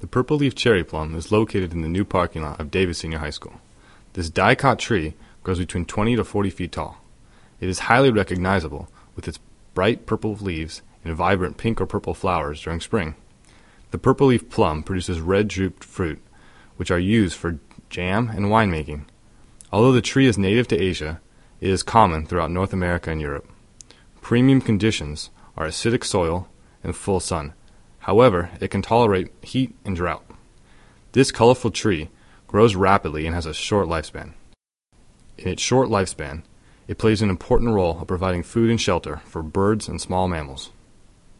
The purple leaf cherry plum is located in the new parking lot of Davis Senior High School. This dicot tree grows between 20 to 40 feet tall. It is highly recognizable with its bright purple leaves and vibrant pink or purple flowers during spring. The purple leaf plum produces red druped fruit, which are used for jam and winemaking. Although the tree is native to Asia, it is common throughout North America and Europe. Premium conditions are acidic soil and full sun. However, it can tolerate heat and drought. This colorful tree grows rapidly and has a short lifespan. In its short lifespan, it plays an important role of providing food and shelter for birds and small mammals.